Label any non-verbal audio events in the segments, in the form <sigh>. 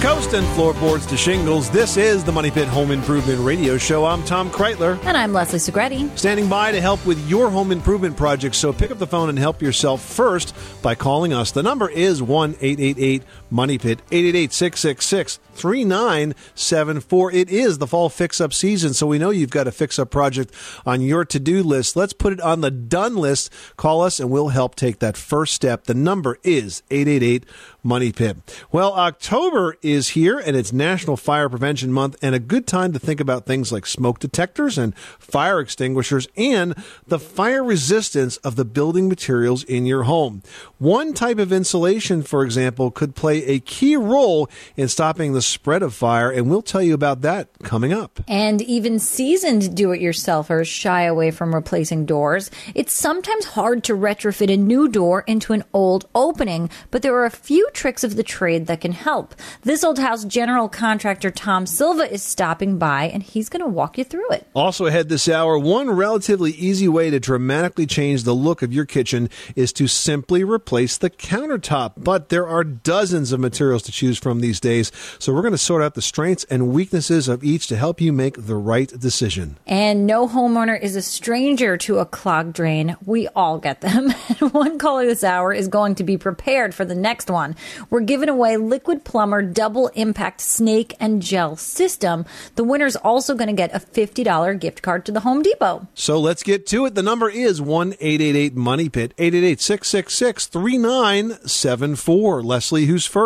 Coast and floorboards to shingles. This is the Money Pit Home Improvement Radio Show. I'm Tom Kraeutler. And I'm Leslie Segrete. Standing by to help with your home improvement projects. So pick up the phone and help yourself first by calling us. The number is 1 888 Money Pit, 888 666 3974. It is the fall fix up season, so we know you've got a fix up project on your to do list. Let's put it on the done list. Call us and we'll help take that first step. The number is 888 Money Pit. Well, October is here and it's National Fire Prevention Month and a good time to think about things like smoke detectors and fire extinguishers and the fire resistance of the building materials in your home. One type of insulation, for example, could play a key role in stopping the spread of fire, and we'll tell you about that coming up. And even seasoned do it yourselfers shy away from replacing doors. It's sometimes hard to retrofit a new door into an old opening, but there are a few tricks of the trade that can help. This old house general contractor Tom Silva is stopping by, and he's going to walk you through it. Also, ahead this hour, one relatively easy way to dramatically change the look of your kitchen is to simply replace the countertop. But there are dozens of materials to choose from these days, so we're going to sort out the strengths and weaknesses of each to help you make the right decision. And no homeowner is a stranger to a clogged drain. We all get them. <laughs> One caller this hour is going to be prepared for the next one. We're giving away Liquid-Plumr Double Impact Snake and Gel System. The winner's also going to get a $50 gift card to the Home Depot. So let's get to it. The number is 1 888 Money Pit, 888 666 3974. Leslie, who's first?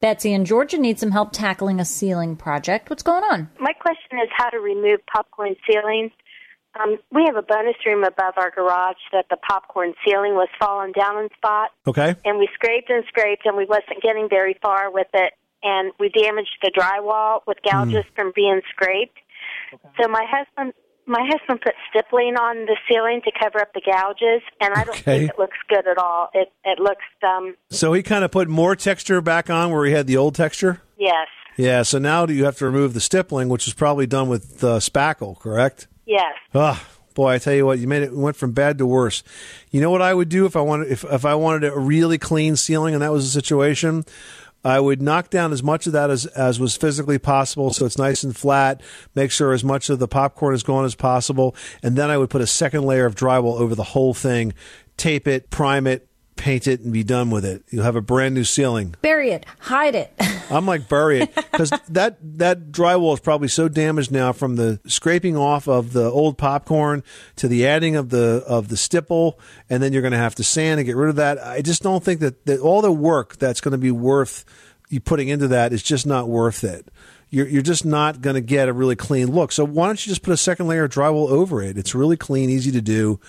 Betsy in Georgia need some help tackling a ceiling project. What's going on? My question is how to remove popcorn ceilings. Um, we have a bonus room above our garage that the popcorn ceiling was falling down in spot, Okay. and we scraped and scraped, and we wasn't getting very far with it, and we damaged the drywall with gouges from being scraped. Okay. So my husband, my husband put stippling on the ceiling to cover up the gouges, and I don't Okay. think it looks good at all. It it looks um So he kind of put more texture back on where he had the old texture? yes, Yeah, so now do you have to remove the stippling, which was probably done with uh, spackle, correct? yes. Ah, boy, I tell you what, you made it went from bad to worse. You know what I would do if I wanted if if I wanted a really clean ceiling and that was the situation? I would knock down as much of that as, as was physically possible so it's nice and flat, make sure as much of the popcorn is gone as possible, and then I would put a second layer of drywall over the whole thing, tape it, prime it, paint it, and be done with it. You'll have a brand new ceiling. Bury it, hide it. <laughs> I'm like bury it because that that drywall is probably so damaged now from the scraping off of the old popcorn to the adding of the of the stipple, and then you're going to have to sand and get rid of that. I just don't think that, that all the work that's going to be worth you putting into that is just not worth it. You're you're just not going to get a really clean look. So why don't you just put a second layer of drywall over it? It's really clean, easy to do,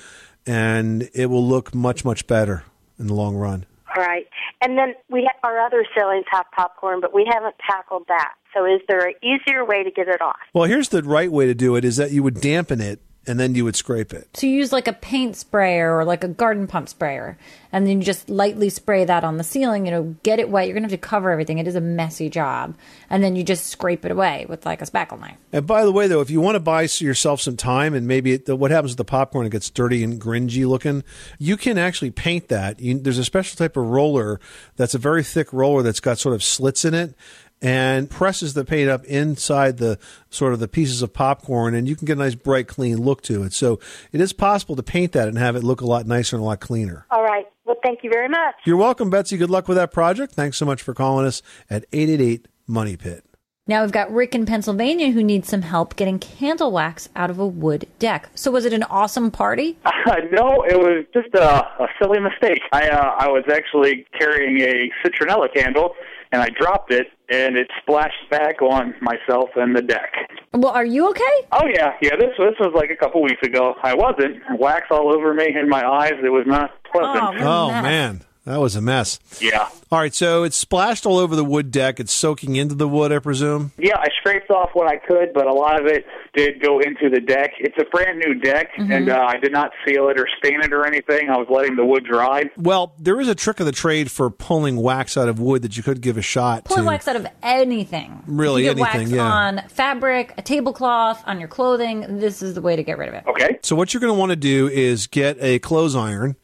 and it will look much much better in the long run. All right. And then we ha- our other ceilings have popcorn, but we haven't tackled that. So is there an easier way to get it off? Well, here's the right way to do it: is that you would dampen it and then you would scrape it. So you use like a paint sprayer or like a garden pump sprayer, and then you just lightly spray that on the ceiling. You know, get it wet. You're gonna have to cover everything. It is a messy job, and then you just scrape it away with like a spackle knife. And by the way, though, if you want to buy yourself some time and maybe it, what happens with the popcorn, it gets dirty and gringy looking, you can actually paint that. You, there's a special type of roller that's a very thick roller that's got sort of slits in it and presses the paint up inside the sort of the pieces of popcorn and you can get a nice bright clean look to it. So it is possible to paint that and have it look a lot nicer and a lot cleaner. All right. Well, thank you very much. You're welcome, Betsy. Good luck with that project. Thanks so much for calling us at 888 Money Pit. Now we've got Rick in Pennsylvania who needs some help getting candle wax out of a wood deck. So was it an awesome party? Uh, <laughs> no, it was just a, a silly mistake. I uh, I was actually carrying a citronella candle, and I dropped it, and it splashed back on myself and the deck. Well, are you okay? Oh yeah, yeah. This this was like a couple weeks ago. I wasn't wax all over me in my eyes. It was not pleasant. Oh, Oh man, That was a mess. Yeah. All right, so it's splashed all over the wood deck. It's soaking into the wood, I presume. Yeah, I scraped off what I could, but a lot of it did go into the deck. It's a brand new deck, and uh, I did not seal it or stain it or anything. I was letting the wood dry. Well, there is a trick of the trade for pulling wax out of wood that you could give a shot Pull to. wax out of anything. Really, you get anything, wax yeah. on fabric, a tablecloth, on your clothing. This is the way to get rid of it. Okay. So what you're going to want to do is get a clothes iron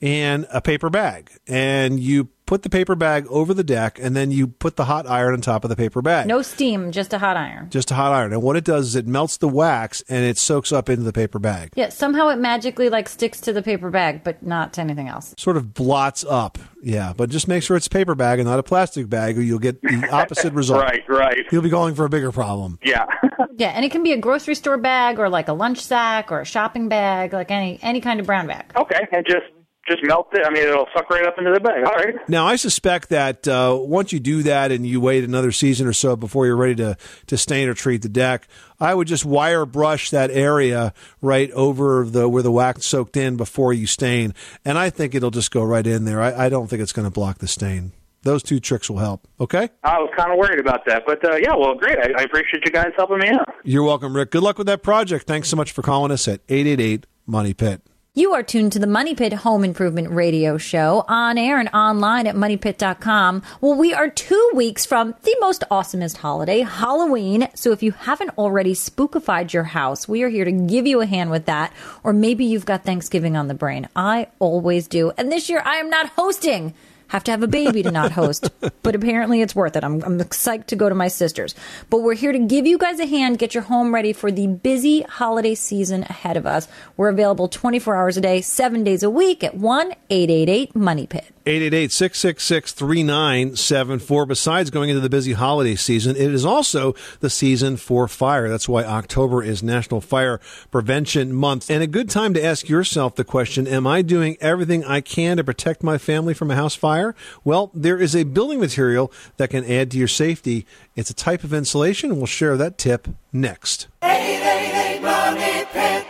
and a paper bag, and you put the paper bag over the deck, and then you put the hot iron on top of the paper bag. No steam, just a hot iron. Just a hot iron. And what it does is it melts the wax and it soaks up into the paper bag. Yeah, somehow it magically like sticks to the paper bag, but not to anything else. Sort of blots up. Yeah, but just make sure it's a paper bag and not a plastic bag, or you'll get the <laughs> opposite result. Right, right. You'll be going for a bigger problem. Yeah. <laughs> Yeah, and it can be a grocery store bag or like a lunch sack or a shopping bag, like any any kind of brown bag. okay, and just just melt it. I mean, it'll suck right up into the bag. All right. Now, I suspect that uh, once you do that and you wait another season or so before you're ready to, to stain or treat the deck, I would just wire brush that area right over the where the wax soaked in before you stain, and I think it'll just go right in there. I, I don't think it's going to block the stain. Those two tricks will help. Okay? I was kind of worried about that, but uh, yeah, well, great. I, I appreciate you guys helping me out. You're welcome, Rick. Good luck with that project. Thanks so much for calling us at 888 Money Pit. You are tuned to the Money Pit Home Improvement Radio Show on air and online at moneypit.com. Well, we are two weeks from the most awesomest holiday, Halloween. So if you haven't already spookified your house, we are here to give you a hand with that. Or maybe you've got Thanksgiving on the brain. I always do. And this year I am not hosting. Have to have a baby to not host, <laughs> but apparently it's worth it. I'm, I'm psyched to go to my sister's. But we're here to give you guys a hand, get your home ready for the busy holiday season ahead of us. We're available 24 hours a day, seven days a week at 1 888 Money Pit. 888-666-3974. Besides going into the busy holiday season, it is also the season for fire. That's why October is National Fire Prevention Month. And a good time to ask yourself the question, am I doing everything I can to protect my family from a house fire? Well, there is a building material that can add to your safety. It's a type of insulation, we'll share that tip next. 888 Money Pit.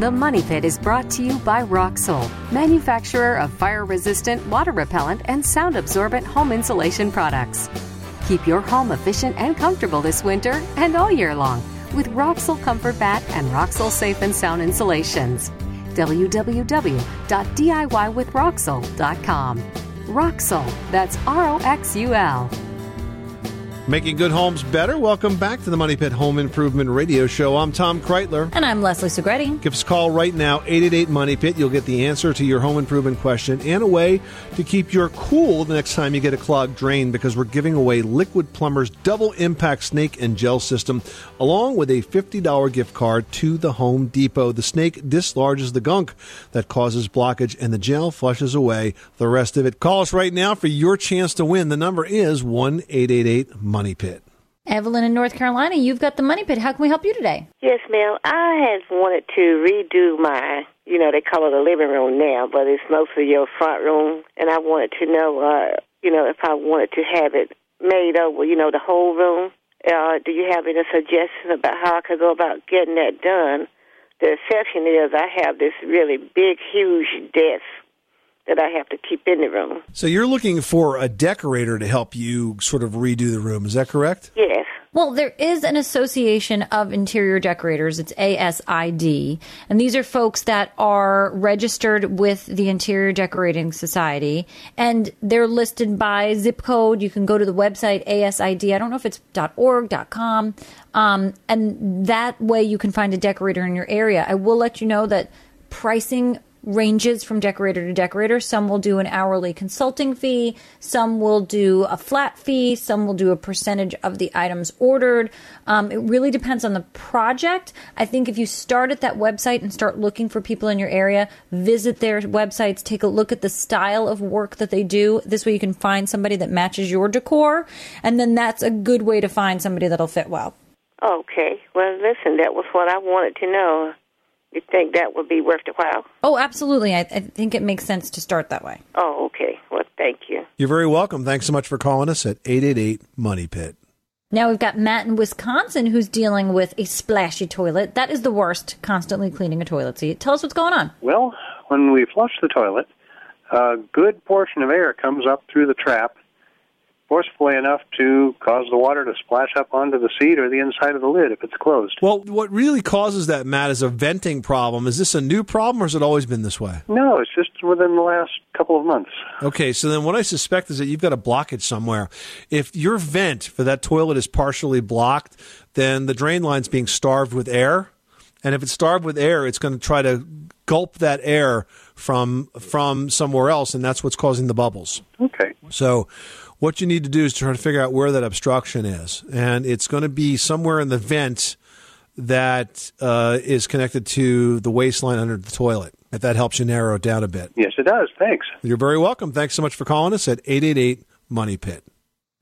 The Money Pit is brought to you by Roxul, manufacturer of fire resistant, water repellent, and sound absorbent home insulation products. Keep your home efficient and comfortable this winter and all year long with Roxul Comfort Batt and Roxul Safe and Sound Insulations. www.diywithroxul.com. Roxul, that's R O X U L. Making good homes better. Welcome back to the Money Pit Home Improvement Radio Show. I'm Tom Kraeutler. And I'm Leslie Segrete. Give us a call right now, 888 Money Pit. You'll get the answer to your home improvement question and a way to keep your cool the next time you get a clogged drain because we're giving away Liquid-Plumr's double impact snake and gel system along with a $50 gift card to the Home Depot. The snake dislodges the gunk that causes blockage and the gel flushes away the rest of it. Call us right now for your chance to win. The number is 1 888 Money Pit. Evelyn in North Carolina, you've got the Money Pit. How can we help you today? Yes, ma'am. I had wanted to redo my, you know, they call it a living room now, but it's mostly your front room. And I wanted to know, uh, you know, if I wanted to have it made over, you know, the whole room. Uh, do you have any suggestions about how I could go about getting that done? The exception is I have this really big, huge desk that I have to keep in the room. So you're looking for a decorator to help you sort of redo the room. Is that correct? Yes. Well, there is an association of interior decorators. It's ASID. And these are folks that are registered with the Interior Decorating Society. And they're listed by zip code. You can go to the website ASID. I don't know if it's .org, .com. Um, and that way you can find a decorator in your area. I will let you know that pricing ranges from decorator to decorator. Some will do an hourly consulting fee, some will do a flat fee, some will do a percentage of the items ordered. Um, it really depends on the project. I think if you start at that website and start looking for people in your area, visit their websites, take a look at the style of work that they do. This way you can find somebody that matches your decor, and then that's a good way to find somebody that'll fit well. Okay. Well, listen, that was what I wanted to know. You think that would be worth the while? Oh, absolutely. I, I think it makes sense to start that way. Oh, okay. Well, thank you. You're very welcome. Thanks so much for calling us at 888 Money Pit. Now we've got Matt in Wisconsin who's dealing with a splashy toilet. That is the worst, constantly cleaning a toilet seat. Tell us what's going on. Well, when we flush the toilet, a good portion of air comes up through the trap, forcefully enough to cause the water to splash up onto the seat or the inside of the lid if it's closed. Well, what really causes that, Matt, is a venting problem. Is this a new problem or has it always been this way? No, it's just within the last couple of months. Okay, so then what I suspect is that you've got a blockage somewhere. If your vent for that toilet is partially blocked, then the drain line's being starved with air. And if it's starved with air, it's going to try to gulp that air from from somewhere else, and that's what's causing the bubbles. Okay. So, what you need to do is try to figure out where that obstruction is, and it's going to be somewhere in the vent that uh, is connected to the waste line under the toilet. If that helps you narrow it down a bit, Yes, it does. Thanks. you're very welcome. Thanks so much for calling us at eight eight eight Money Pit.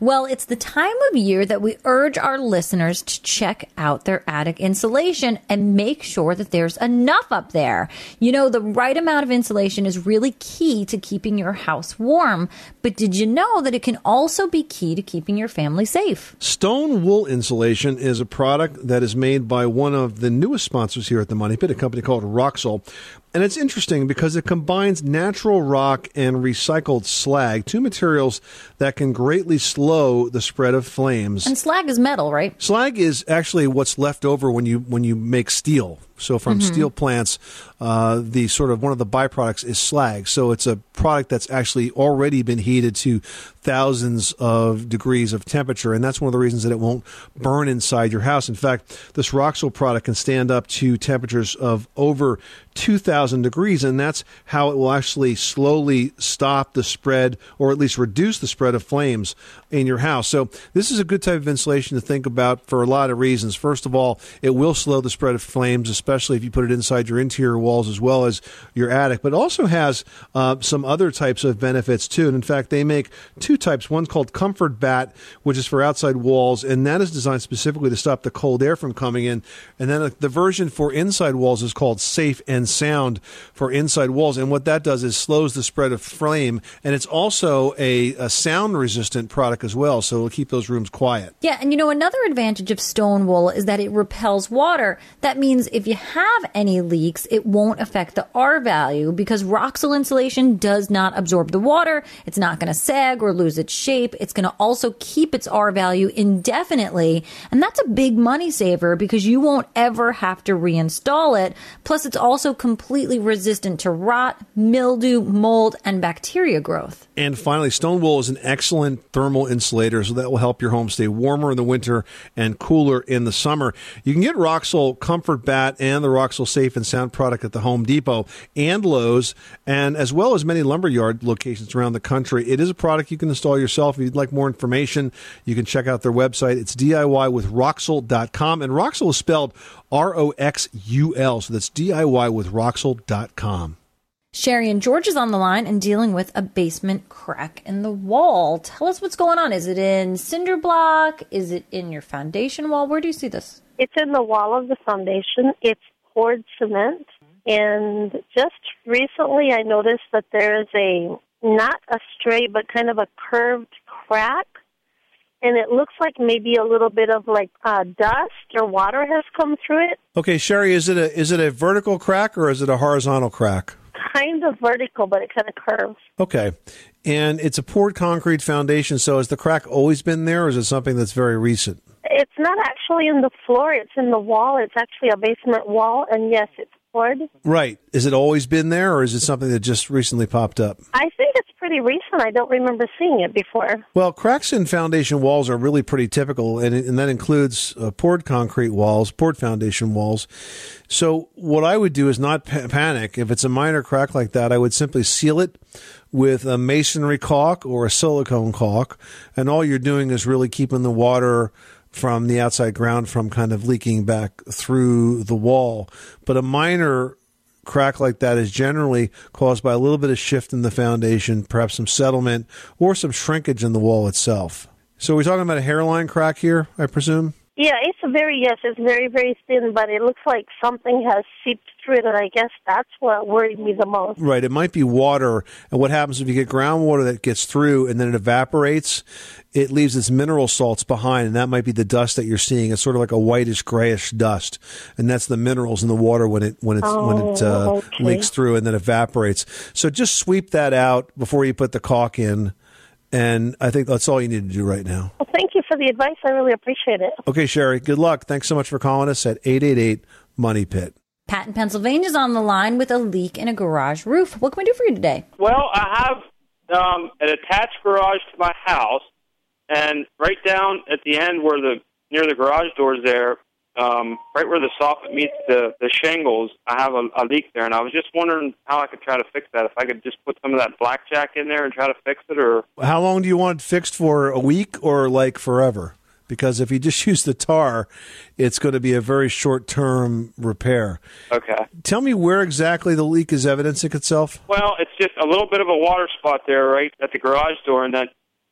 Well, it's the time of year that we urge our listeners to check out their attic insulation and make sure that there's enough up there. You know, the right amount of insulation is really key to keeping your house warm. But did you know that it can also be key to keeping your family safe? Stone wool insulation is a product that is made by one of the newest sponsors here at the Money Pit, a company called Roxul. And it's interesting because it combines natural rock and recycled slag, two materials that can greatly slow the spread of flames. And slag is metal, right? Slag is actually what's left over when you when you make steel. So from steel plants, uh, the sort of one of the byproducts is slag. So it's a product that's actually already been heated to thousands of degrees of temperature, and that's one of the reasons that it won't burn inside your house. In fact, this Roxul product can stand up to temperatures of over 2,000 degrees, and that's how it will actually slowly stop the spread, or at least reduce the spread of flames in your house. So this is a good type of insulation to think about for a lot of reasons. First of all, it will slow the spread of flames, especially if you put it inside your interior walls as well as your attic. But also has uh, some other types of benefits too. And in fact, they make two types. One's called Comfort Batt, which is for outside walls, and that is designed specifically to stop the cold air from coming in. And then uh, the version for inside walls is called Safe and Sound for inside walls. And what that does is slows the spread of flame, and it's also a, a sound resistant product as well. So it'll keep those rooms quiet. Yeah, and you know, another advantage of stone wool is that it repels water. That means if you have any leaks, it won't affect the R value because Roxul insulation does not absorb the water. It's not going to sag or lose its shape. It's going to also keep its R value indefinitely. And that's a big money saver because you won't ever have to reinstall it. Plus, it's also completely resistant to rot, mildew, mold, and bacteria growth. And finally, stone wool is an excellent thermal insulator, so that will help your home stay warmer in the winter and cooler in the summer. You can get Roxul Comfort Batt and the Roxul Safe and Sound product at the Home Depot and Lowe's, and as well as many lumberyard locations around the country. It is a product you can install yourself. If you'd like more information, you can check out their website. It's DIY with Roxul.com, and Roxul is spelled R O X U L, so that's DIY with Roxul.com. Sherry and George is on the line and dealing with a basement crack in the wall. Tell us what's going on. Is it in cinder block? Is it in your foundation wall? Where do you see this? It's in the wall of the foundation. It's poured cement. And just recently I noticed that there is a, not a straight, but kind of a curved crack. And it looks like maybe a little bit of like uh, dust or water has come through it. Okay, Sherry, is it a is it a vertical crack or is it a horizontal crack? Kind of vertical, but it kind of curves. Okay. And it's a poured concrete foundation, so has the crack always been there or is it something that's very recent? It's not actually in the floor, it's in the wall. It's actually a basement wall. And yes, it's poured. Right. Is it always been there or is it something that just recently popped up? I think pretty recent. I don't remember seeing it before. Well, cracks in foundation walls are really pretty typical, and, and that includes uh, poured concrete walls, poured foundation walls. So, what I would do is not pa- panic. If it's a minor crack like that, I would simply seal it with a masonry caulk or a silicone caulk, and all you're doing is really keeping the water from the outside ground from kind of leaking back through the wall. But a minor crack like that is generally caused by a little bit of shift in the foundation, perhaps some settlement or some shrinkage in the wall itself. So we're talking about a hairline crack here, I presume? Yeah, it's very yes, it's very very thin, but it looks like something has seeped through it, and I guess that's what worried me the most. Right. It might be water. And what happens if you get groundwater that gets through and then it evaporates? It leaves its mineral salts behind, and that might be the dust that you're seeing. It's sort of like a whitish grayish dust, and that's the minerals in the water when it when it's when it uh, Oh, okay. leaks through and then evaporates. So just sweep that out before you put the caulk in, and I think that's all you need to do right now. Well, for the advice. I really appreciate it. Okay, Sherry. Good luck. Thanks so much for calling us at eight eight eight Money Pit. Pat in Pennsylvania is on the line with a leak in a garage roof. What can we do for you today? Well, I have um, an attached garage to my house, and right down at the end where the near the garage doors there, um, right where the soffit meets the the shingles, I have a, a leak there, and I was just wondering how I could try to fix that. If I could just put some of that blackjack in there and try to fix it, or How long do you want it fixed for? A week or like forever? Because if you just <laughs> use the tar, it's going to be a very short term repair. okay. Tell me where exactly the leak is evidencing itself. Well, it's just a little bit of a water spot there, right at the garage door, and then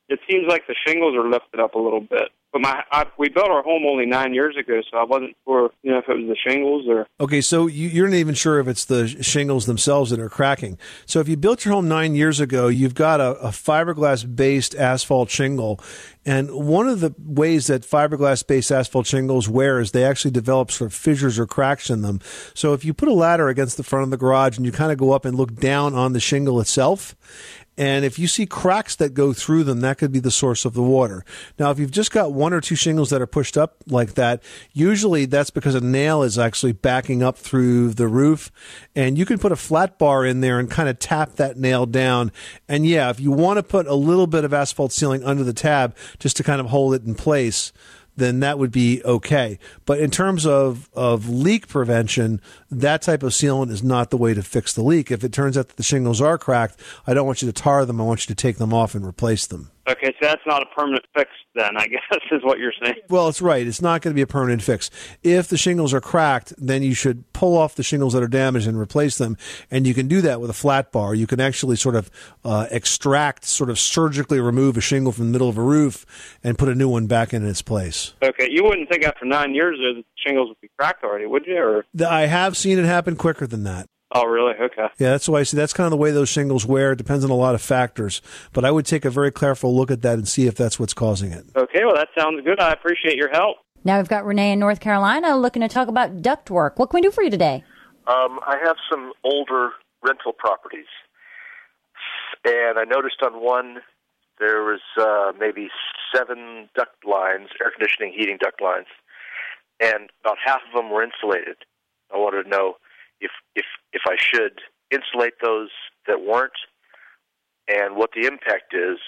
it seems like the shingles are lifted up a little bit. But my I, we built our home only nine years ago, so I wasn't sure, you know, if it was the shingles or Okay, so you, you're not even sure if it's the shingles themselves that are cracking. So if you built your home nine years ago, you've got a, a fiberglass based asphalt shingle. And one of the ways that fiberglass based asphalt shingles wear is they actually develop sort of fissures or cracks in them. So if you put a ladder against the front of the garage and you kind of go up and look down on the shingle itself, and if you see cracks that go through them, that could be the source of the water. Now, if you've just got one or two shingles that are pushed up like that, usually that's because a nail is actually backing up through the roof. And you can put a flat bar in there and kind of tap that nail down. And yeah, if you want to put a little bit of asphalt sealing under the tab just to kind of hold it in place, then that would be okay. But in terms of, of leak prevention, that type of sealant is not the way to fix the leak. If it turns out that the shingles are cracked, I don't want you to tar them. I want you to take them off and replace them. Okay, so that's not a permanent fix. Then I <laughs> guess is what you're saying. Well, it's right. It's not going to be a permanent fix. If the shingles are cracked, then you should pull off the shingles that are damaged and replace them. And you can do that with a flat bar. You can actually sort of uh, extract, sort of surgically remove a shingle from the middle of a roof and put a new one back in its place. Okay, you wouldn't think after nine years that the shingles would be cracked already, would you? Or I have seen it happen quicker than that. Oh, really? Okay. Yeah, that's why I see that's kind of the way those shingles wear. It depends on a lot of factors. But I would take a very careful look at that and see if that's what's causing it. Okay, well that sounds good. I appreciate your help. Now we've got Renee in North Carolina looking to talk about duct work. What can we do for you today? Um, I have some older rental properties, and I noticed on one there was uh, maybe seven duct lines, air conditioning, heating duct lines, and about half of them were insulated. I wanted to know if if if I should insulate those that weren't, and what the impact is,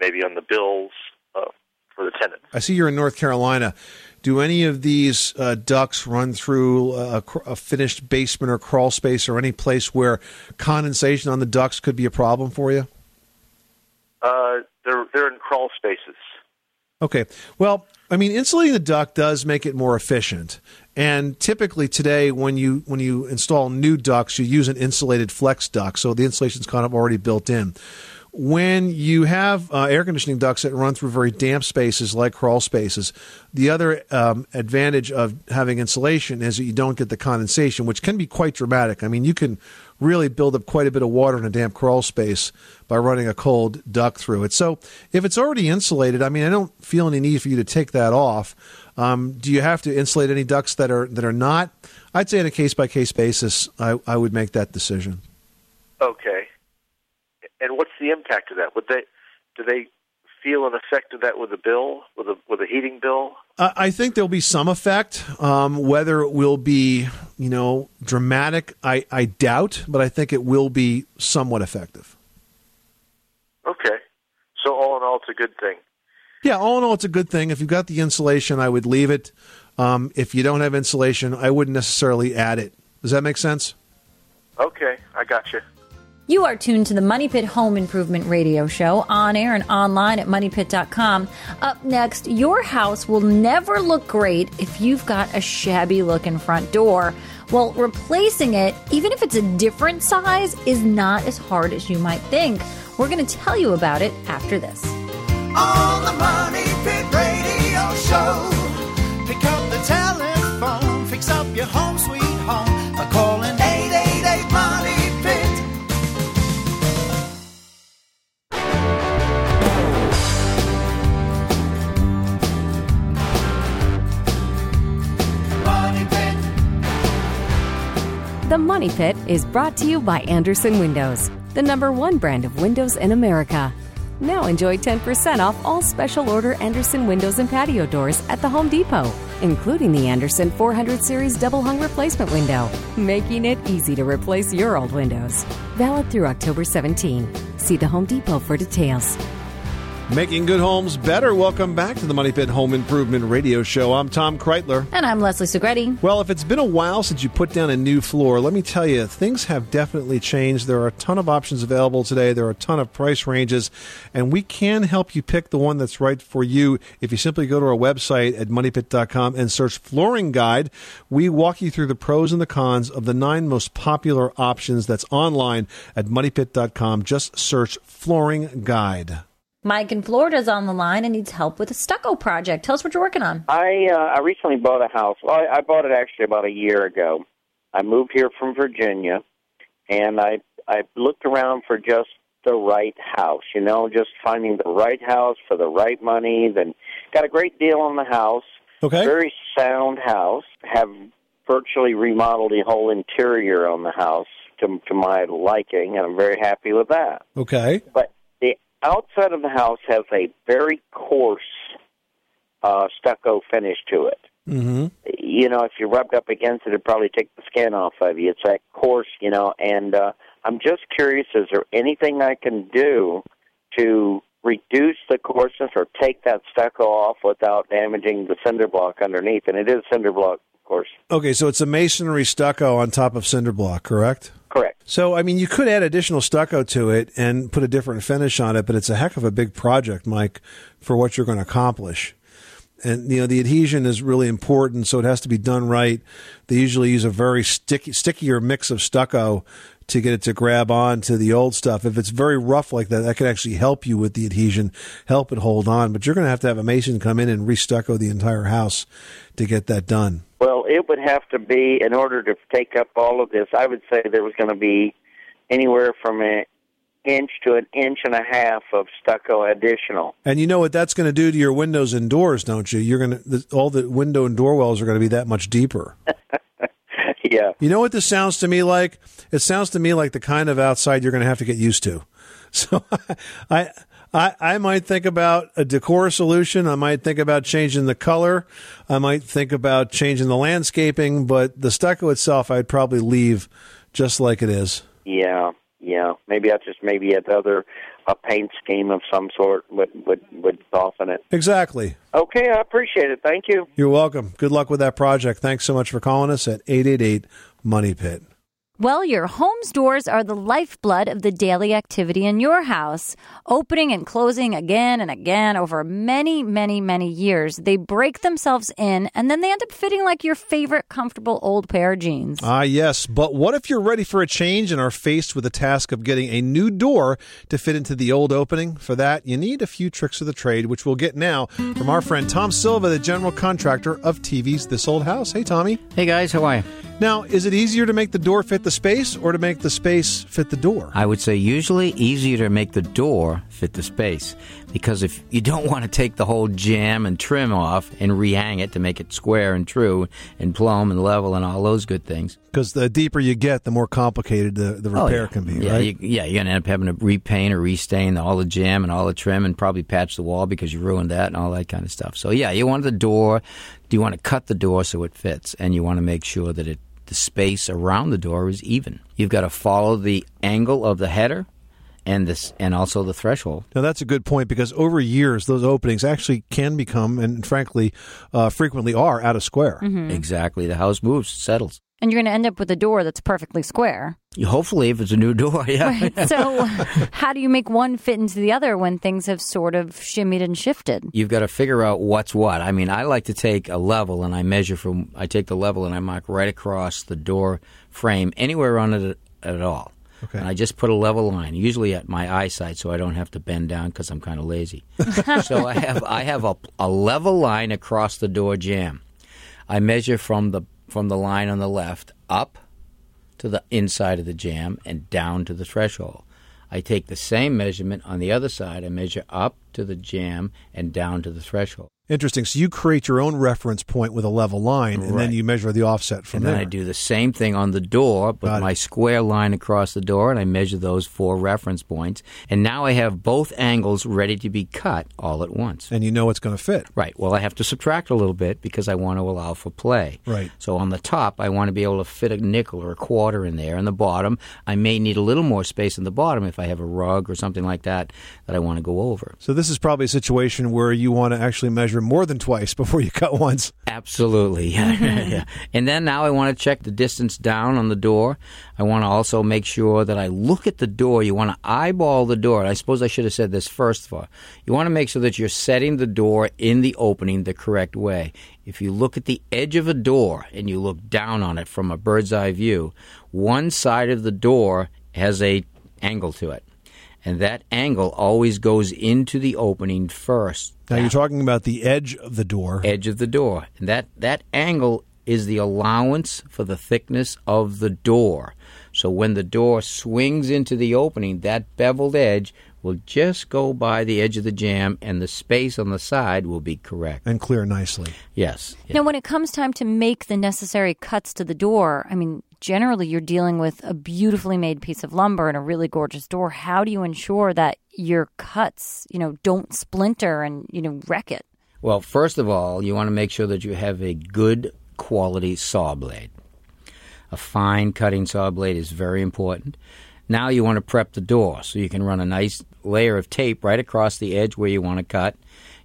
maybe on the bills uh, for the tenant. I see you're in North Carolina. Do any of these uh, ducts run through a, a finished basement or crawl space or any place where condensation on the ducts could be a problem for you? Uh, they're they're in crawl spaces. Okay. Well, I mean, insulating the duct does make it more efficient. And typically today, when you when you install new ducts, you use an insulated flex duct, so the insulation's kind of already built in. When you have uh, air conditioning ducts that run through very damp spaces like crawl spaces, the other um, advantage of having insulation is that you don't get the condensation, which can be quite dramatic. I mean, you can really build up quite a bit of water in a damp crawl space by running a cold duct through it. So if it's already insulated, I mean, I don't feel any need for you to take that off. Um, do you have to insulate any ducts that are that are not? I'd say on a case by case basis, I, I would make that decision. Okay. And what's the impact of that? Would they do they feel an effect of that with a bill, with a with a heating bill? I I think there'll be some effect. Um, whether it will be, you know, dramatic, I, I doubt, but I think it will be somewhat effective. Okay. So all in all, it's a good thing. Yeah, all in all, it's a good thing. If you've got the insulation, I would leave it. Um, if you don't have insulation, I wouldn't necessarily add it. Does that make sense? Okay, I got you. You are tuned to the Money Pit Home Improvement Radio Show on air and online at MoneyPit.com. Up next, your house will never look great if you've got a shabby looking front door. Well, replacing it, even if it's a different size, is not as hard as you might think. We're going to tell you about it after this. On the Money Pit Radio Show, pick up the telephone, fix up your home Money Pit is brought to you by Andersen Windows, the number one brand of windows in America. Now enjoy 10% off all special order Andersen windows and patio doors at the Home Depot, including the Andersen 400 Series double hung replacement window, making it easy to replace your old windows. Valid through October 17. See the Home Depot for details. Making good homes better. Welcome back to the Money Pit Home Improvement Radio Show. I'm Tom Kraeutler. And I'm Leslie Segrete. Well, if it's been a while since you put down a new floor, let me tell you, things have definitely changed. There are a ton of options available today. There are a ton of price ranges, and we can help you pick the one that's right for you. If you simply go to our website at moneypit.com and search flooring guide, we walk you through the pros and the cons of the nine most popular options that's online at moneypit.com. Just search flooring guide. Mike in Florida's on the line and needs help with a stucco project. Tell us what you're working on. I uh, I recently bought a house. Well, I, I bought it actually about a year ago. I moved here from Virginia, and I I looked around for just the right house. You know, just finding the right house for the right money. Then got a great deal on the house. Okay. Very sound house. Have virtually remodeled the whole interior on the house to to my liking, and I'm very happy with that. Okay. But the outside of the house has a very coarse uh, stucco finish to it. Mm-hmm. You know, if you rubbed up against it, it'd probably take the skin off of you. It's that coarse, you know. And uh, I'm just curious: is there anything I can do to reduce the coarseness or take that stucco off without damaging the cinder block underneath? And it is cinder block, of course. Okay, so it's a masonry stucco on top of cinder block, correct? Correct. So, I mean, you could add additional stucco to it and put a different finish on it, but it's a heck of a big project, Mike, for what you're going to accomplish. And you know the adhesion is really important, so it has to be done right. They usually use a very sticky, stickier mix of stucco to get it to grab on to the old stuff. If it's very rough like that, that could actually help you with the adhesion, help it hold on. But you're going to have to have a mason come in and restucco the entire house to get that done. Well, it would have to be in order to take up all of this. I would say there was going to be anywhere from an inch to an inch and a half of stucco additional. And you know what that's going to do to your windows and doors, don't you? You're going to all the window and door wells are going to be that much deeper. <laughs> yeah. You know what this sounds to me like? It sounds to me like the kind of outside you're going to have to get used to. <laughs> So I I I might think about a decor solution. I might think about changing the color. I might think about changing the landscaping, but the stucco itself I'd probably leave just like it is. Yeah, yeah. Maybe I just maybe another a paint scheme of some sort would would would soften it. Exactly. Okay, I appreciate it. Thank you. You're welcome. Good luck with that project. Thanks so much for calling us at 888 Money Pit. Well, your home's doors are the lifeblood of the daily activity in your house. Opening and closing again and again over many, many, many years, they break themselves in and then they end up fitting like your favorite comfortable old pair of jeans. Ah, yes. But what if you're ready for a change and are faced with the task of getting a new door to fit into the old opening? For that, you need a few tricks of the trade, which we'll get now from our friend Tom Silva, the general contractor of TV's This Old House. Hey, Tommy. Hey, guys. How are you? Now, is it easier to make the door fit the space or to make the space fit the door? I would say usually easier to make the door fit the space because if you don't <laughs> want to take the whole jamb and trim off and rehang it to make it square and true and plumb and level and all those good things. Because the deeper you get, the more complicated the, the Oh, repair yeah. can be, yeah, right? You, yeah, you're going to end up having to repaint or restain all the jamb and all the trim and probably patch the wall because you ruined that and all that kind of stuff. So, yeah, you want the door, Do you want to cut the door so it fits and you want to make sure that it the space around the door is even. You've got to follow the angle of the header and this and also the threshold. Now that's a good point because over years those openings actually can become, and frankly, uh, frequently are out of square. Mhm. Exactly. The house moves, settles. And you're going to end up with a door that's perfectly square. Hopefully, if it's a new door, <laughs> yeah. Right. <laughs> So, how do you make one fit into the other when things have sort of shimmied and shifted? You've got to figure out what's what. I mean, I like to take a level and I measure from. I take the level and I mark right across the door frame, anywhere on it at all. Okay. And I just put a level line, usually at my eyesight, so I don't have to bend down because I'm kind of lazy. <laughs> so I have I have a, a level line across the door jamb. I measure from the from the line on the left up to the inside of the jamb and down to the threshold. I take the same measurement on the other side. I measure up to the jamb and down to the threshold. Interesting. So you create your own reference point with a level line, and then you measure the offset from there. and then there. I do the same thing on the door, Got it. my square line across the door, and I measure those four reference points. And now I have both angles ready to be cut all at once. and you know it's going to fit. Right. Well, I have to subtract a little bit because I want to allow for play. Right. So on the top, I want to be able to fit a nickel or a quarter in there. And the bottom, I may need a little more space in the bottom if I have a rug or something like that that I want to go over. So this is probably a situation where you want to actually measure more than twice before you cut once. Absolutely. <laughs> Yeah. Mm-hmm. yeah. And then now I want to check the distance down on the door. I want to also make sure that I look at the door. You want to eyeball the door. I suppose I should have said this first for. You want to make sure that you're setting the door in the opening the correct way. If you look at the edge of a door and you look down on it from a bird's eye view, one side of the door has a angle to it. And that angle always goes into the opening first Now you're talking about the edge of the door. edge of the door. And that, that angle is the allowance for the thickness of the door. So when the door swings into the opening, that beveled edge will just go by the edge of the jamb and the space on the side will be correct. And clear nicely. Yes. Now, when it comes time to make the necessary cuts to the door, I mean, generally you're dealing with a beautifully made piece of lumber and a really gorgeous door. How do you ensure that your cuts, you know, don't splinter and, you know, wreck it? Well, first of all, you want to make sure that you have a good quality saw blade. A fine cutting saw blade is very important. Now you want to prep the door so you can run a nice layer of tape right across the edge where you want to cut.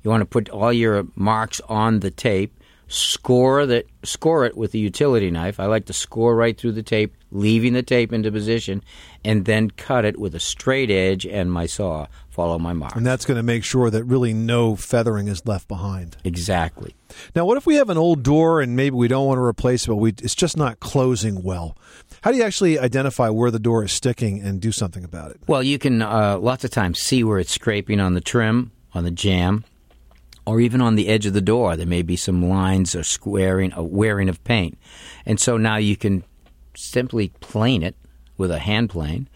You want to put all your marks on the tape. Score that score it with a utility knife. I like to score right through the tape, leaving the tape into position, and then cut it with a straight edge and my saw. Follow my mark. And that's going to make sure that really no feathering is left behind. Exactly. Now, what if we have an old door and maybe we don't want to replace it, but we, it's just not closing well? How do you actually identify where the door is sticking and do something about it? Well, you can uh, lots of times see where it's scraping on the trim, on the jamb, or even on the edge of the door. There may be some lines or squaring, or wearing of paint, and so now you can simply plane it with a hand plane.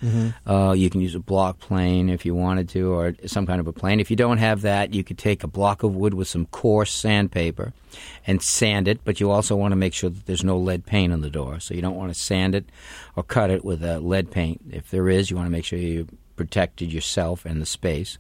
Uh, you can use a block plane if you wanted to, or some kind of a plane. If you don't have that, you could take a block of wood with some coarse sandpaper and sand it. But you also want to make sure that there's no lead paint on the door, so you don't want to sand it or cut it with a lead paint. If there is, you want to make sure you protected yourself and the space.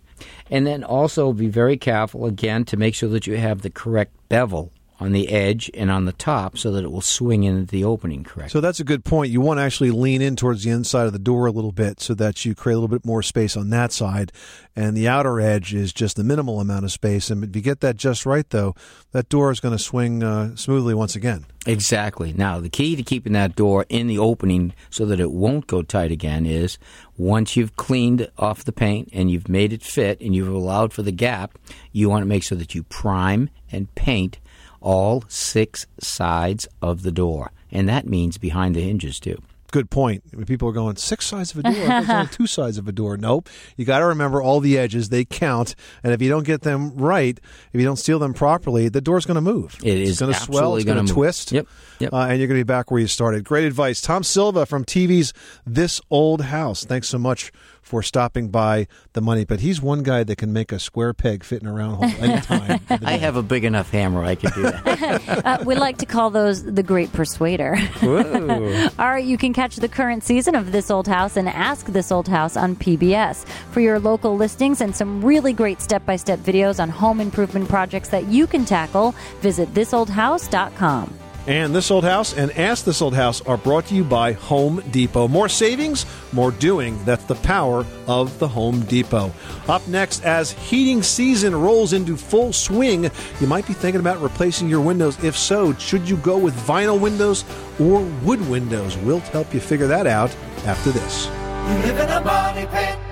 And then also be very careful again to make sure that you have the correct bevel on the edge and on the top so that it will swing into the opening correctly. So that's a good point. You want to actually lean in towards the inside of the door a little bit so that you create a little bit more space on that side. And the outer edge is just the minimal amount of space. And if you get that just right, though, that door is going to swing uh, smoothly once again. Exactly. Now, the key to keeping that door in the opening so that it won't go tight again is once you've cleaned off the paint and you've made it fit and you've allowed for the gap, you want to make sure that you prime and paint all six sides of the door. And that means behind the hinges, too. Good point. When People are going six sides of a door. Only two sides of a door. Nope. You got to remember all the edges. They count, and if you don't get them right, if you don't seal them properly, the door's going to move. It it's is going to swell. It's going gonna twist. Yep, yep. Uh, and you're going to be back where you started. Great advice, Tom Silva from TV's This Old House. Thanks so much for stopping by the money. But he's one guy that can make a square peg fit in a round hole anytime. of <laughs> I have a big enough hammer I can do that. <laughs> Uh, we like to call those the Great Persuader. Whoa. <laughs> All right, you can catch the current season of This Old House and Ask This Old House on PBS. For your local listings and some really great step by step videos on home improvement projects that you can tackle, visit thisoldhouse.com. And This Old House and Ask This Old House are brought to you by Home Depot. More savings, more doing. That's the power of the Home Depot. Up next, as heating season rolls into full swing, you might be thinking about replacing your windows. If so, should you go with vinyl windows or wood windows? We'll help you figure that out after this. You live in a pit.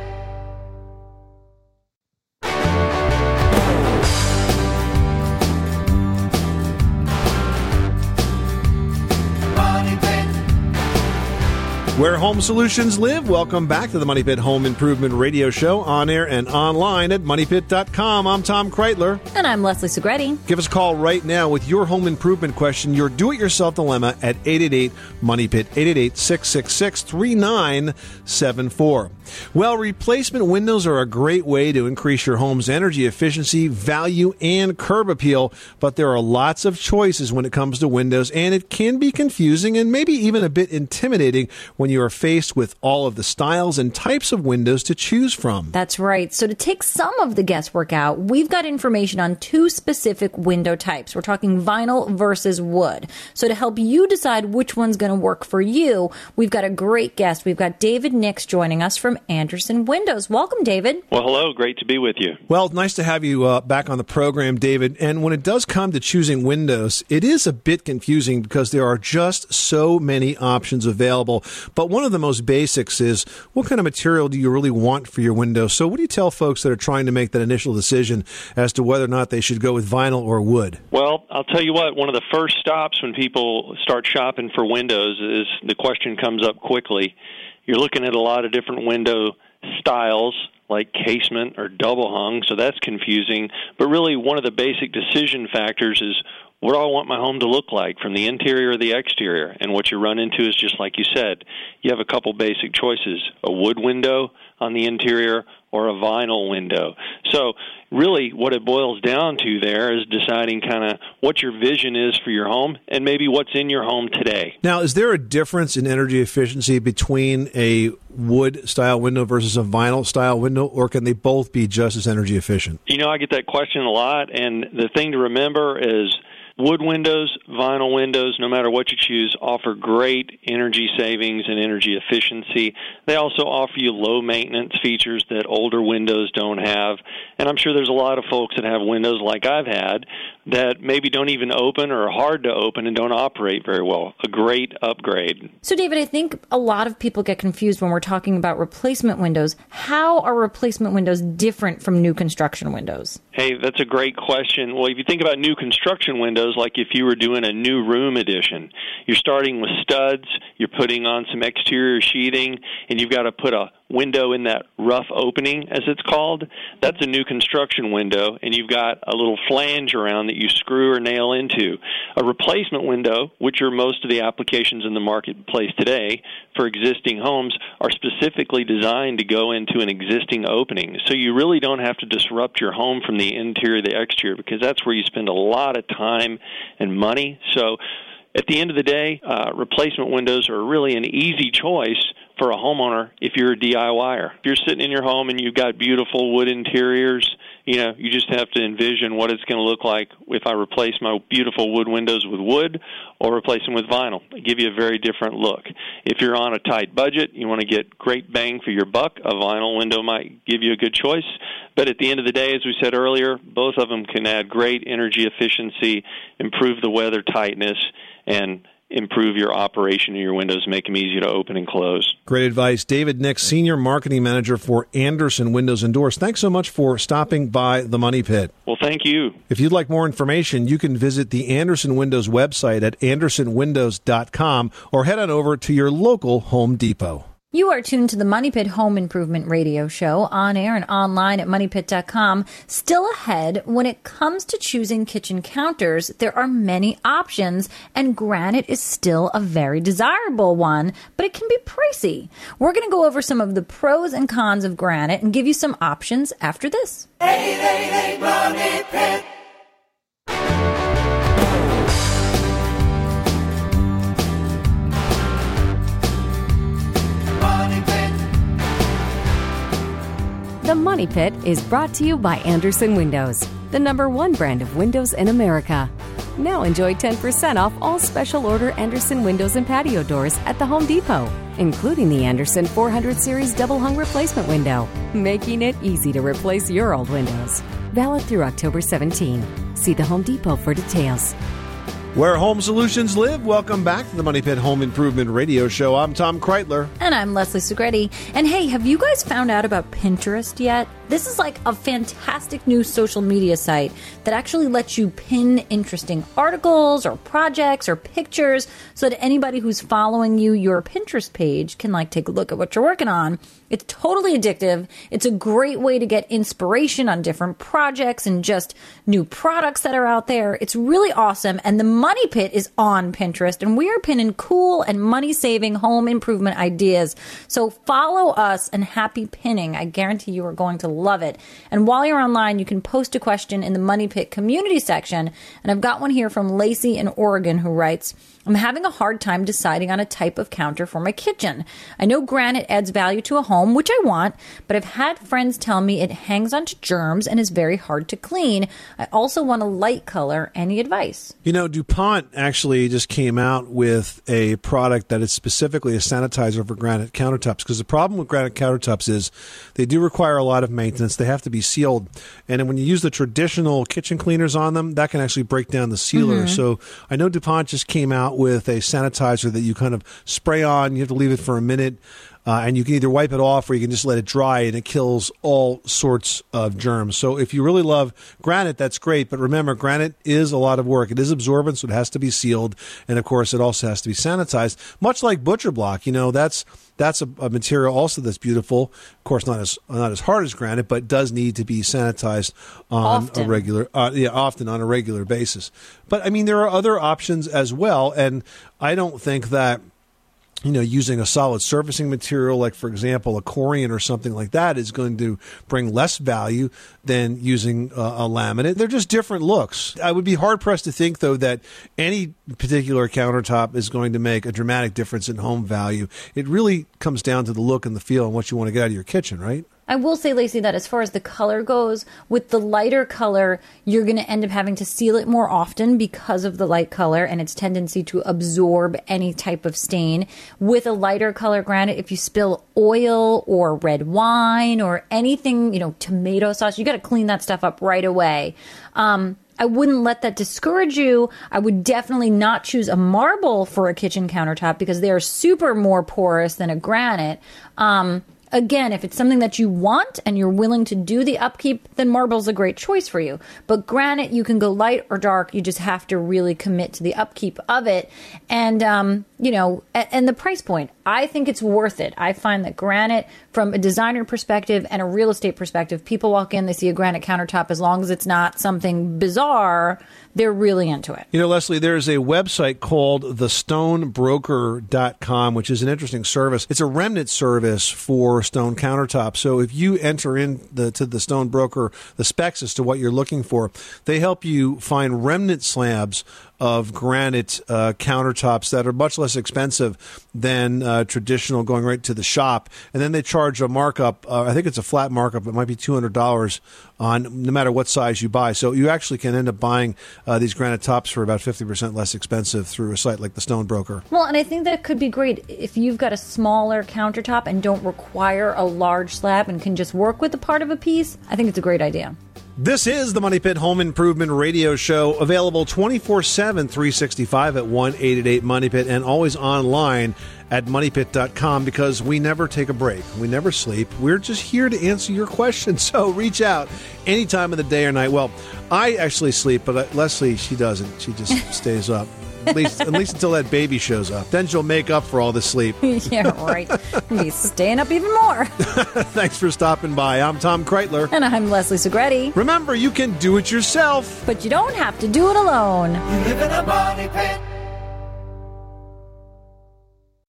Where home solutions live, welcome back to the Money Pit Home Improvement Radio Show on air and online at moneypit.com. I'm Tom Kraeutler. And I'm Leslie Segrete. Give us a call right now with your home improvement question, your do it yourself dilemma at 888 Money Pit, 888 666 3974. Well, replacement windows are a great way to increase your home's energy efficiency, value, and curb appeal, but there are lots of choices when it comes to windows, and it can be confusing and maybe even a bit intimidating when you are faced with all of the styles and types of windows to choose from. That's right. So, to take some of the guesswork out, we've got information on two specific window types. We're talking vinyl versus wood. So, to help you decide which one's going to work for you, we've got a great guest. We've got David Nix joining us from Andersen Windows. Welcome, David. Well, hello. Great to be with you. Well, nice to have you uh, back on the program, David. And when it does come to choosing windows, it is a bit confusing because there are just so many options available. But one of the most basics is what kind of material do you really want for your window? So, what do you tell folks that are trying to make that initial decision as to whether or not they should go with vinyl or wood? Well, I'll tell you what, one of the first stops when people start shopping for windows is the question comes up quickly. You're looking at a lot of different window styles like casement or double hung, so that's confusing. But really, one of the basic decision factors is what do I want my home to look like from the interior or the exterior? And what you run into is just like you said, you have a couple basic choices a wood window on the interior or a vinyl window. So, really, what it boils down to there is deciding kind of what your vision is for your home and maybe what's in your home today. Now, is there a difference in energy efficiency between a wood style window versus a vinyl style window, or can they both be just as energy efficient? You know, I get that question a lot, and the thing to remember is wood windows, vinyl windows, no matter what you choose, offer great energy savings and energy efficiency. They also offer you low maintenance features that older windows don't have. And I'm sure there's a lot of folks that have windows like I've had that maybe don't even open or are hard to open and don't operate very well. A great upgrade. So, David, I think a lot of people get confused when we're talking about replacement windows. How are replacement windows different from new construction windows? Hey, that's a great question. Well, if you think about new construction windows, like if you were doing a new room addition, you're starting with studs, you're putting on some exterior sheathing, and you've got to put a window in that rough opening, as it's called. That's a new construction window, and you've got a little flange around that you screw or nail into. A replacement window, which are most of the applications in the marketplace today for existing homes, are specifically designed to go into an existing opening. So you really don't have to disrupt your home from the interior to the exterior because that's where you spend a lot of time and money. So at the end of the day, uh, replacement windows are really an easy choice for a homeowner if you're a DIYer. If you're sitting in your home and you've got beautiful wood interiors, you know, you just have to envision what it's going to look like if I replace my beautiful wood windows with wood or replace them with vinyl. They give you a very different look. If you're on a tight budget, you want to get great bang for your buck, a vinyl window might give you a good choice. But at the end of the day, as we said earlier, both of them can add great energy efficiency, improve the weather tightness, and improve your operation of your windows, make them easy to open and close. Great advice. David Nix, Senior Marketing Manager for Andersen Windows and Doors. Thanks so much for stopping by the Money Pit. Well, thank you. If you'd like more information, you can visit the Andersen Windows website at andersenwindows.com or head on over to your local Home Depot. You are tuned to the Money Pit Home Improvement Radio Show on air and online at moneypit.com. Still ahead, when it comes to choosing kitchen counters, there are many options, and granite is still a very desirable one, but it can be pricey. We're going to go over some of the pros and cons of granite and give you some options after this. 888 Money Pit. The Money Pit is brought to you by Andersen Windows, the number one brand of windows in America. Now enjoy 10% off all special order Andersen windows and patio doors at the Home Depot, including the Andersen 400 Series double hung replacement window, making it easy to replace your old windows. Valid through October 17. See the Home Depot for details. Where home solutions live, welcome back to the Money Pit Home Improvement Radio Show. I'm Tom Kraeutler. And I'm Leslie Segrete. And hey, have you guys found out about Pinterest yet? This is like a fantastic new social media site that actually lets you pin interesting articles or projects or pictures so that anybody who's following you, your Pinterest page, can like take a look at what you're working on. It's totally addictive. It's a great way to get inspiration on different projects and just new products that are out there. It's really awesome. And the Money Pit is on Pinterest and we are pinning cool and money saving home improvement ideas. So follow us and happy pinning. I guarantee you are going to love it. And while you're online, you can post a question in the Money Pit community section. And I've got one here from Lacey in Oregon who writes, I'm having a hard time deciding on a type of counter for my kitchen. I know granite adds value to a home, which I want, but I've had friends tell me it hangs onto germs and is very hard to clean. I also want a light color. Any advice? You know, DuPont actually just came out with a product that is specifically a sanitizer for granite countertops because the problem with granite countertops is they do require a lot of maintenance. They have to be sealed. And then when you use the traditional kitchen cleaners on them, that can actually break down the sealer. Mhm. So I know DuPont just came out with a sanitizer that you kind of spray on. You have to leave it for a minute. Uh, and you can either wipe it off or you can just let it dry and it kills all sorts of germs. So if you really love granite, that's great. But remember, granite is a lot of work. It is absorbent, so it has to be sealed. And of course, it also has to be sanitized, much like butcher block. You know, that's that's a, a material also that's beautiful. Of course, not as not as hard as granite, but does need to be sanitized on Often. a regular, uh, yeah, often on a regular basis. But I mean, there are other options as well, and I don't think that you know, using a solid surfacing material, like for example, a corian or something like that, is going to bring less value than using uh, a laminate. They're just different looks. I would be hard pressed to think, though, that any particular countertop is going to make a dramatic difference in home value. It really comes down to the look and the feel and what you want to get out of your kitchen, right? I will say, Lacey, that as far as the color goes, with the lighter color, you're going to end up having to seal it more often because of the light color and its tendency to absorb any type of stain. With a lighter color granite, if you spill oil or red wine or anything, you know, tomato sauce, you got to clean that stuff up right away. Um, I wouldn't let that discourage you. I would definitely not choose a marble for a kitchen countertop because they are super more porous than a granite. Um, again, if it's something that you want and you're willing to do the upkeep, then marble's a great choice for you. But granite, you can go light or dark. You just have to really commit to the upkeep of it. And, um, you know, and, the price point, I think it's worth it. I find that granite, from a designer perspective and a real estate perspective, people walk in, they see a granite countertop, as long as it's not something bizarre, they're really into it. You know, Leslie, there's a website called thestonebroker.com, which is an interesting service. It's a remnant service for stone countertops. So if you enter in the, to the Stone Broker, the specs as to what you're looking for, they help you find remnant slabs of granite uh, countertops that are much less expensive than uh, traditional going right to the shop. And then they charge a markup. Uh, I think it's a flat markup. It might be $200 on no matter what size you buy. So you actually can end up buying uh, these granite tops for about 50% less expensive through a site like the Stone Broker. Well, and I think that could be great if you've got a smaller countertop and don't require a large slab and can just work with the part of a piece. I think it's a great idea. This is the Money Pit Home Improvement Radio Show, available 24 7, 365 at 1 888 Money Pit, and always online at moneypit.com because we never take a break. We never sleep. We're just here to answer your questions. <laughs> So reach out any time of the day or night. Well, I actually sleep, but uh, Leslie, she doesn't. She just <laughs> stays up. At least, at least until that baby shows up. Then she'll make up for all the sleep. <laughs> yeah, right. Be staying up even more. <laughs> Thanks for stopping by. I'm Tom Kraeutler. And I'm Leslie Segrete. Remember, you can do it yourself. But you don't have to do it alone.